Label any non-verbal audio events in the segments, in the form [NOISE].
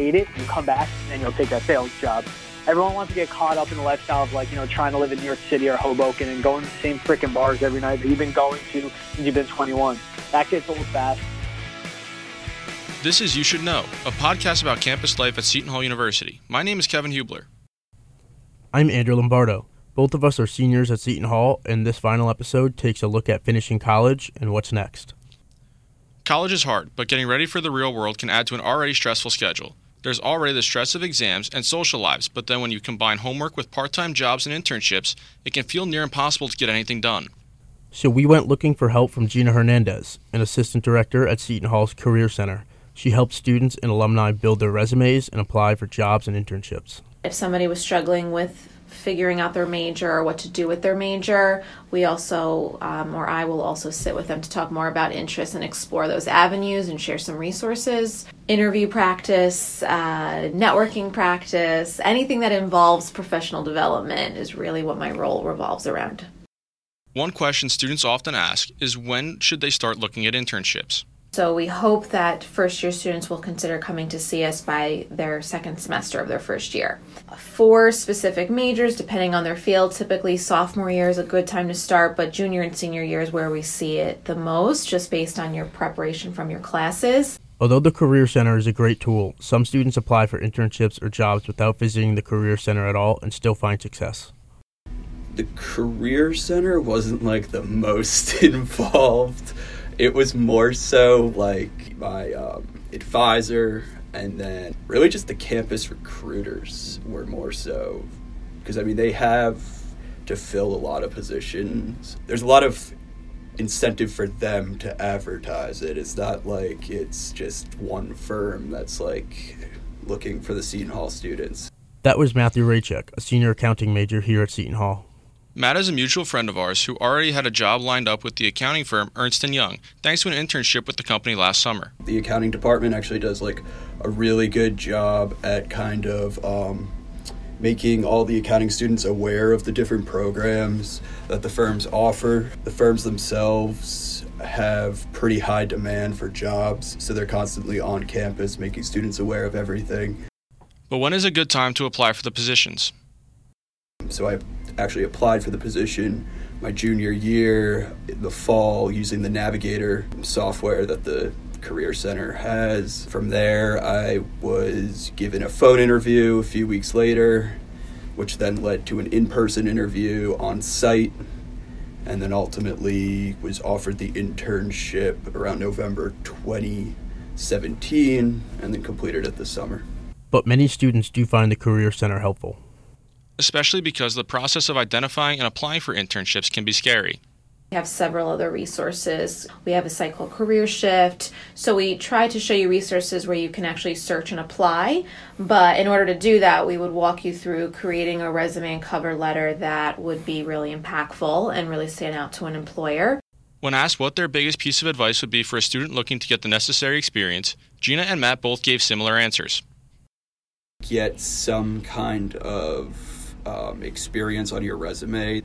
hate it, you come back and you'll take that sales job. Everyone wants to get caught up in the lifestyle of like, you know, trying to live in New York City or Hoboken and going to the same freaking bars every night that you've been going to since you've been 21. That gets old fast. This is You Should Know, a podcast about campus life at Seton Hall University. My name is Kevin Hubler. I'm Andrew Lombardo. Both of us are seniors at Seton Hall, and this final episode takes a look at finishing college and what's next. College is hard, but getting ready for the real world can add to an already stressful schedule. There's already the stress of exams and social lives, but then when you combine homework with part time jobs and internships, it can feel near impossible to get anything done. So we went looking for help from Gina Hernandez, an assistant director at Seton Hall's Career Center. She helps students and alumni build their resumes and apply for jobs and internships. If somebody was struggling with figuring out their major or what to do with their major, we also, um, or I will also sit with them to talk more about interests and explore those avenues and share some resources. Interview practice, uh, networking practice, anything that involves professional development is really what my role revolves around. One question students often ask is when should they start looking at internships? So we hope that first year students will consider coming to see us by their second semester of their first year. For specific majors, depending on their field, typically sophomore year is a good time to start, but junior and senior year is where we see it the most, just based on your preparation from your classes. Although the Career Center is a great tool, some students apply for internships or jobs without visiting the Career Center at all and still find success. The Career Center wasn't like the most [LAUGHS] involved it was more so like my um, advisor and then really just the campus recruiters were more so because I mean they have to fill a lot of positions. There's a lot of incentive for them to advertise it. It's not like it's just one firm that's like looking for the Seton Hall students. That was Matthew Raychek, a senior accounting major here at Seton Hall. Matt is a mutual friend of ours who already had a job lined up with the accounting firm Ernst & Young, thanks to an internship with the company last summer. The accounting department actually does like a really good job at kind of um, making all the accounting students aware of the different programs that the firms offer. The firms themselves have pretty high demand for jobs, so they're constantly on campus making students aware of everything. But when is a good time to apply for the positions? So I actually applied for the position my junior year in the fall using the Navigator software that the Career Center has. From there, I was given a phone interview a few weeks later, which then led to an in person interview on site, and then ultimately was offered the internship around November 2017 and then completed it this summer. But many students do find the Career Center helpful especially because the process of identifying and applying for internships can be scary. We have several other resources. We have a site called Career Shift. So we try to show you resources where you can actually search and apply. But in order to do that, we would walk you through creating a resume and cover letter that would be really impactful and really stand out to an employer. When asked what their biggest piece of advice would be for a student looking to get the necessary experience, Gina and Matt both gave similar answers. Get some kind of um, experience on your resume.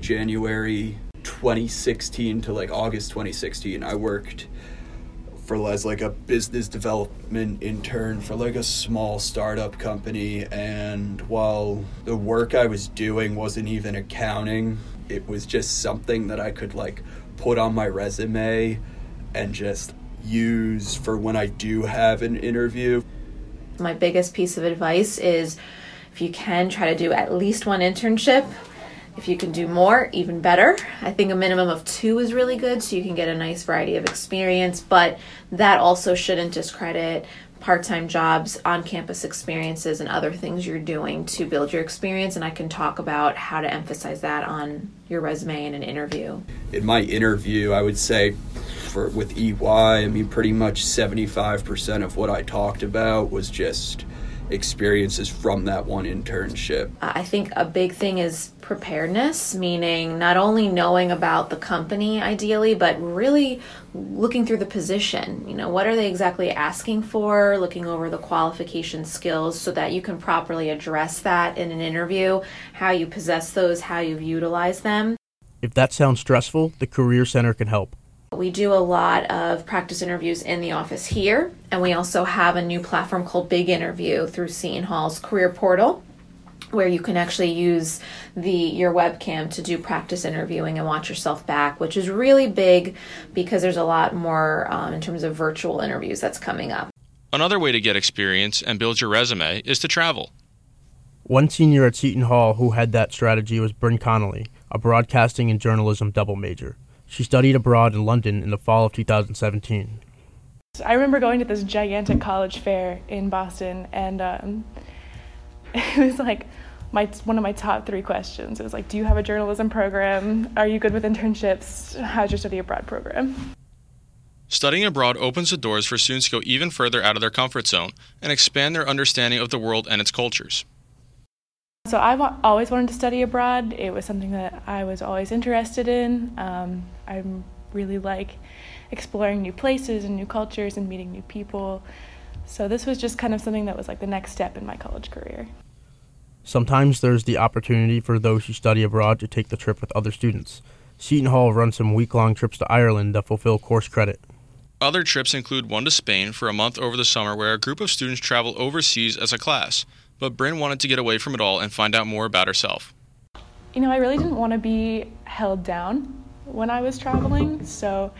January 2016 to like August 2016, I worked for as like a business development intern for like a small startup company and while the work I was doing wasn't even accounting it was just something that I could like put on my resume and just use for when I do have an interview. My biggest piece of advice is if you can, try to do at least one internship. If you can do more, even better. I think a minimum of two is really good so you can get a nice variety of experience, but that also shouldn't discredit part time jobs, on campus experiences, and other things you're doing to build your experience. And I can talk about how to emphasize that on your resume in an interview. In my interview, I would say for with EY, I mean, pretty much 75% of what I talked about was just experiences from that one internship? I think a big thing is preparedness, meaning not only knowing about the company ideally, but really looking through the position. You know, what are they exactly asking for? Looking over the qualification skills so that you can properly address that in an interview, how you possess those, how you've utilized them. If that sounds stressful, the Career Center can help. We do a lot of practice interviews in the office here, and we also have a new platform called Big Interview through Seton Hall's career portal where you can actually use the your webcam to do practice interviewing and watch yourself back, which is really big because there's a lot more um, in terms of virtual interviews that's coming up. Another way to get experience and build your resume is to travel. One senior at Seton Hall who had that strategy was Bryn Connolly, a broadcasting and journalism double major. She studied abroad in London in the fall of 2017. I remember going to this gigantic college fair in Boston, and um, [LAUGHS] it was like my one of my top three questions. It was like, "Do you have a journalism program? Are you good with internships? How's your study abroad program?" Studying abroad opens the doors for students to go even further out of their comfort zone and expand their understanding of the world and its cultures. So I've always wanted to study abroad. It was something that I was always interested in. Um, I really like exploring new places and new cultures and meeting new people. So this was just kind of something that was like the next step in my college career. Sometimes there's the opportunity for those who study abroad to take the trip with other students. Seton Hall runs some week long trips to Ireland that fulfill course credit. Other trips include one to Spain for a month over the summer where a group of students travel overseas as a class, but Bryn wanted to get away from it all and find out more about herself. You know, I really didn't want to be held down when I was traveling, so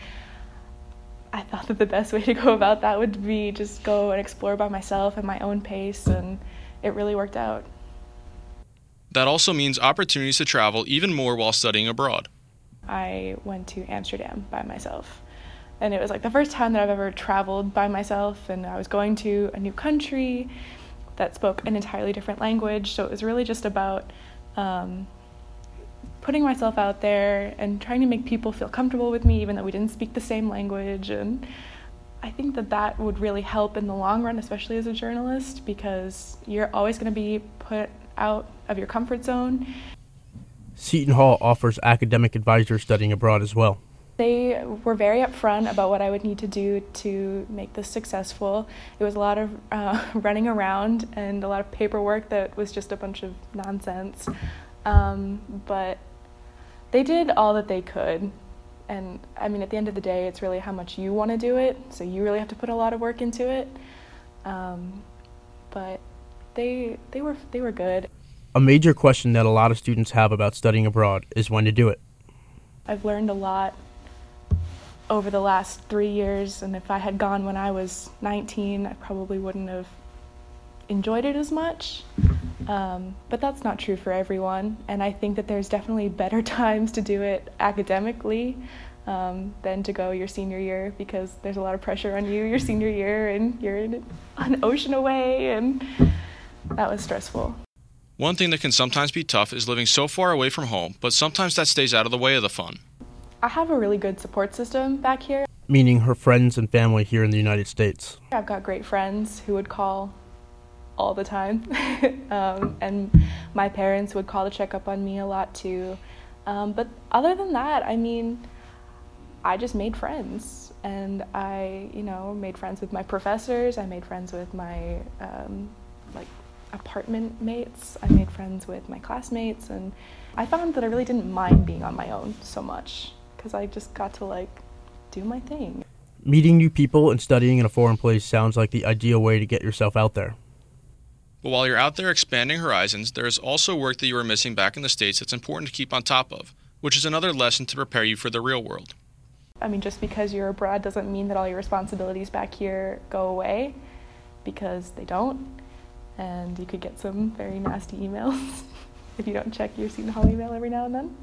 I thought that the best way to go about that would be just go and explore by myself at my own pace, and it really worked out. That also means opportunities to travel even more while studying abroad. I went to Amsterdam by myself. And it was like the first time that I've ever traveled by myself, and I was going to a new country that spoke an entirely different language. So it was really just about um, putting myself out there and trying to make people feel comfortable with me, even though we didn't speak the same language. And I think that that would really help in the long run, especially as a journalist, because you're always going to be put out of your comfort zone. Seton Hall offers academic advisors studying abroad as well. They were very upfront about what I would need to do to make this successful. It was a lot of uh, [LAUGHS] running around and a lot of paperwork that was just a bunch of nonsense. Um, but they did all that they could. And I mean, at the end of the day, it's really how much you want to do it. So you really have to put a lot of work into it. Um, but they they were they were good. A major question that a lot of students have about studying abroad is when to do it. I've learned a lot over the last three years, and if I had gone when I was 19, I probably wouldn't have enjoyed it as much. Um, but that's not true for everyone, and I think that there's definitely better [LAUGHS] times to do it academically um, than to go your senior year because there's a lot of pressure on you your senior year, and you're in an ocean away, and that was stressful. One thing that can sometimes be tough is living so far away from home, but sometimes that stays out of the way of the fun. I have a really good support system back here. Meaning her friends and family here in the United States. I've got great friends who would call all the time. [LAUGHS] um, and my parents would call to check up on me a lot too. Um, but other than that, I mean, I just made friends. And I, you know, made friends with my professors. I made friends with my, um, like, apartment mates. I made friends with my classmates. And I found that I really didn't mind being on my own so much because I just got to, like, do my thing. Meeting new people and studying in a foreign place sounds like the ideal way to get yourself out there. But while you're out there expanding horizons, there is also work that you are missing back in the States that's important to keep on top of, which is another lesson to prepare you for the real world. I mean, just because you're abroad doesn't mean that all your responsibilities back here go away, because they don't. And you could get some very nasty emails [LAUGHS] if you don't check your Seton Hall email every now and then.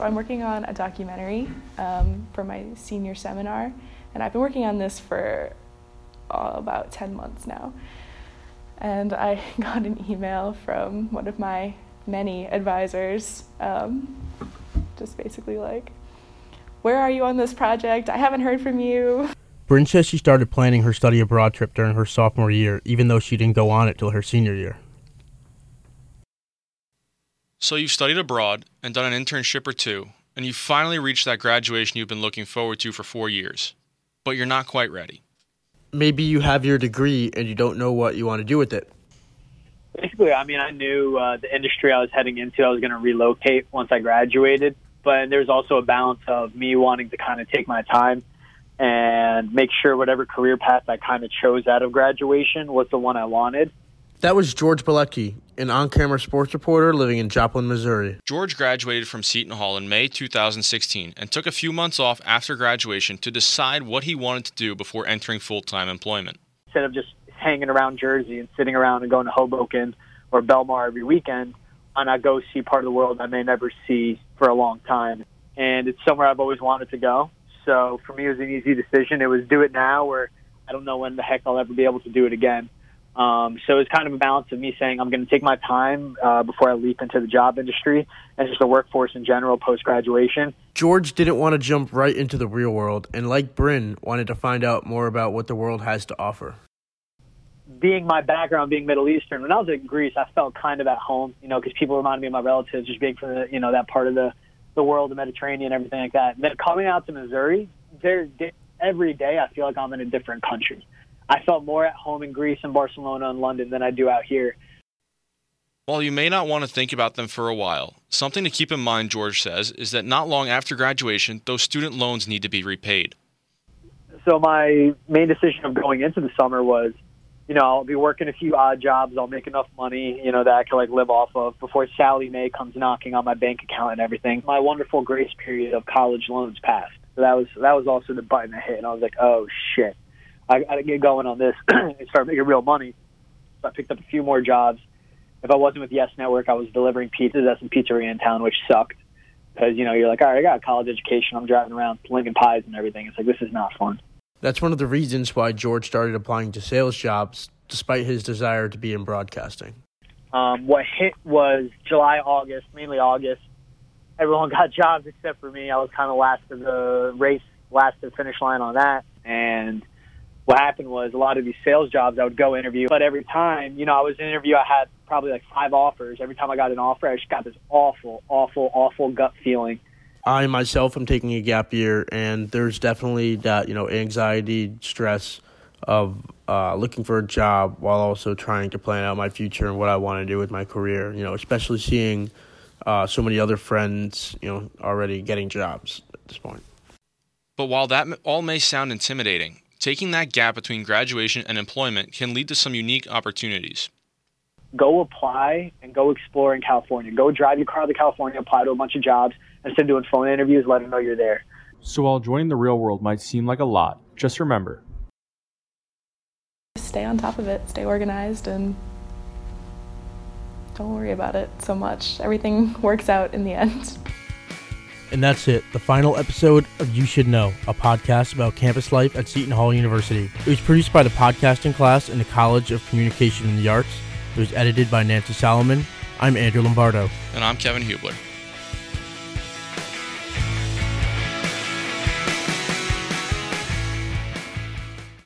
So I'm working on a documentary um, for my senior seminar, and I've been working on this for uh, about 10 months now and I [LAUGHS] got an email from one of my many advisors, um, just basically like, Where are you on this project? I haven't heard from you. Bryn says she started planning her study abroad trip during her sophomore year, even though she didn't go on it till her senior year. So you've studied abroad and done an internship or two, and you've finally reached that graduation you've been looking forward to for four years. But you're not quite ready maybe you have your degree and you don't know what you want to do with it. Basically, I mean, I knew uh, the industry I was heading into. I was going to relocate once I graduated, but there's also a balance of me wanting to kind of take my time and make sure whatever career path I kind of chose out of graduation was the one I wanted. That was George Bilecki, an on camera sports reporter living in Joplin, Missouri. George graduated from Seton Hall in May 2016 and took a few months off after graduation to decide what he wanted to do before entering full time employment. Instead of just hanging around Jersey and sitting around and going to Hoboken or Belmar every weekend, why not go see part of the world I may never see for a long time? And it's somewhere I've always wanted to go. So for me, it was an easy decision. It was do it now, or I don't know when the heck I'll ever be able to do it again. Um, so it's kind of a balance of me saying I'm going to take my time uh, before I leap into the job industry and just the workforce in general post graduation. George didn't want to jump right into the real world, and like Bryn, wanted to find out more about what the world has to offer. Being my background, being Middle Eastern, when I was in Greece, I felt kind of at home, you know, because people reminded me of my relatives, just being from the, you know, that part of the the world, the Mediterranean, everything like that. And then coming out to Missouri, there every day I feel like I'm in a different country. I felt more at home in Greece and Barcelona and London than I do out here. While you may not want to think about them for a while, something to keep in mind, George says, is that not long after graduation, those student loans need to be repaid. So my main decision of going into the summer was, you know, I'll be working a few odd jobs. I'll make enough money, you know, that I can like live off of before Sallie Mae comes knocking on my bank account and everything. My wonderful grace period of college loans passed. So that was that was also the button that hit, and I was like, oh shit, I got to get going on this [CLEARS THROAT] and start making real money. So I picked up a few more jobs. If I wasn't with Yes Network, I was delivering pizzas at some pizzeria in town, which sucked because you know you're like, all right, I got a college education. I'm driving around slinging pies and everything. It's like this is not fun. That's one of the reasons why George started applying to sales jobs, despite his desire to be in broadcasting. Um, what hit was July, August, mainly August. Everyone got [LAUGHS] jobs except for me. I was kind of last of the race, last to the finish line on that. And what happened was a lot of these sales jobs I would go interview, but every time, you know, I was in an interview, I had probably like five offers. Every time I got an offer, I just got this awful, awful, awful gut feeling I myself am taking a gap year, and there's definitely that you know anxiety, stress of uh, looking for a job while also trying to plan out my future and what I want to do with my career. You know, especially seeing uh, so many other friends, you know, already getting jobs at this point. But while that all may sound intimidating, taking that gap between graduation and employment can lead to some unique opportunities. Go apply and go explore in California. Go drive your car to California, apply to a bunch of jobs instead of doing phone interviews, let them know you're there. So while joining the real world might seem like a lot, just remember stay on top of it, stay organized, and don't worry about it so much. Everything [LAUGHS] works out in the end. And that's it, the final episode of You Should Know, a podcast about campus life at Seton Hall University. It was produced by the podcasting class in the College of Communication and the Arts. It was edited by Nancy Solomon. I'm Andrew Lombardo. And I'm Kevin Hubler.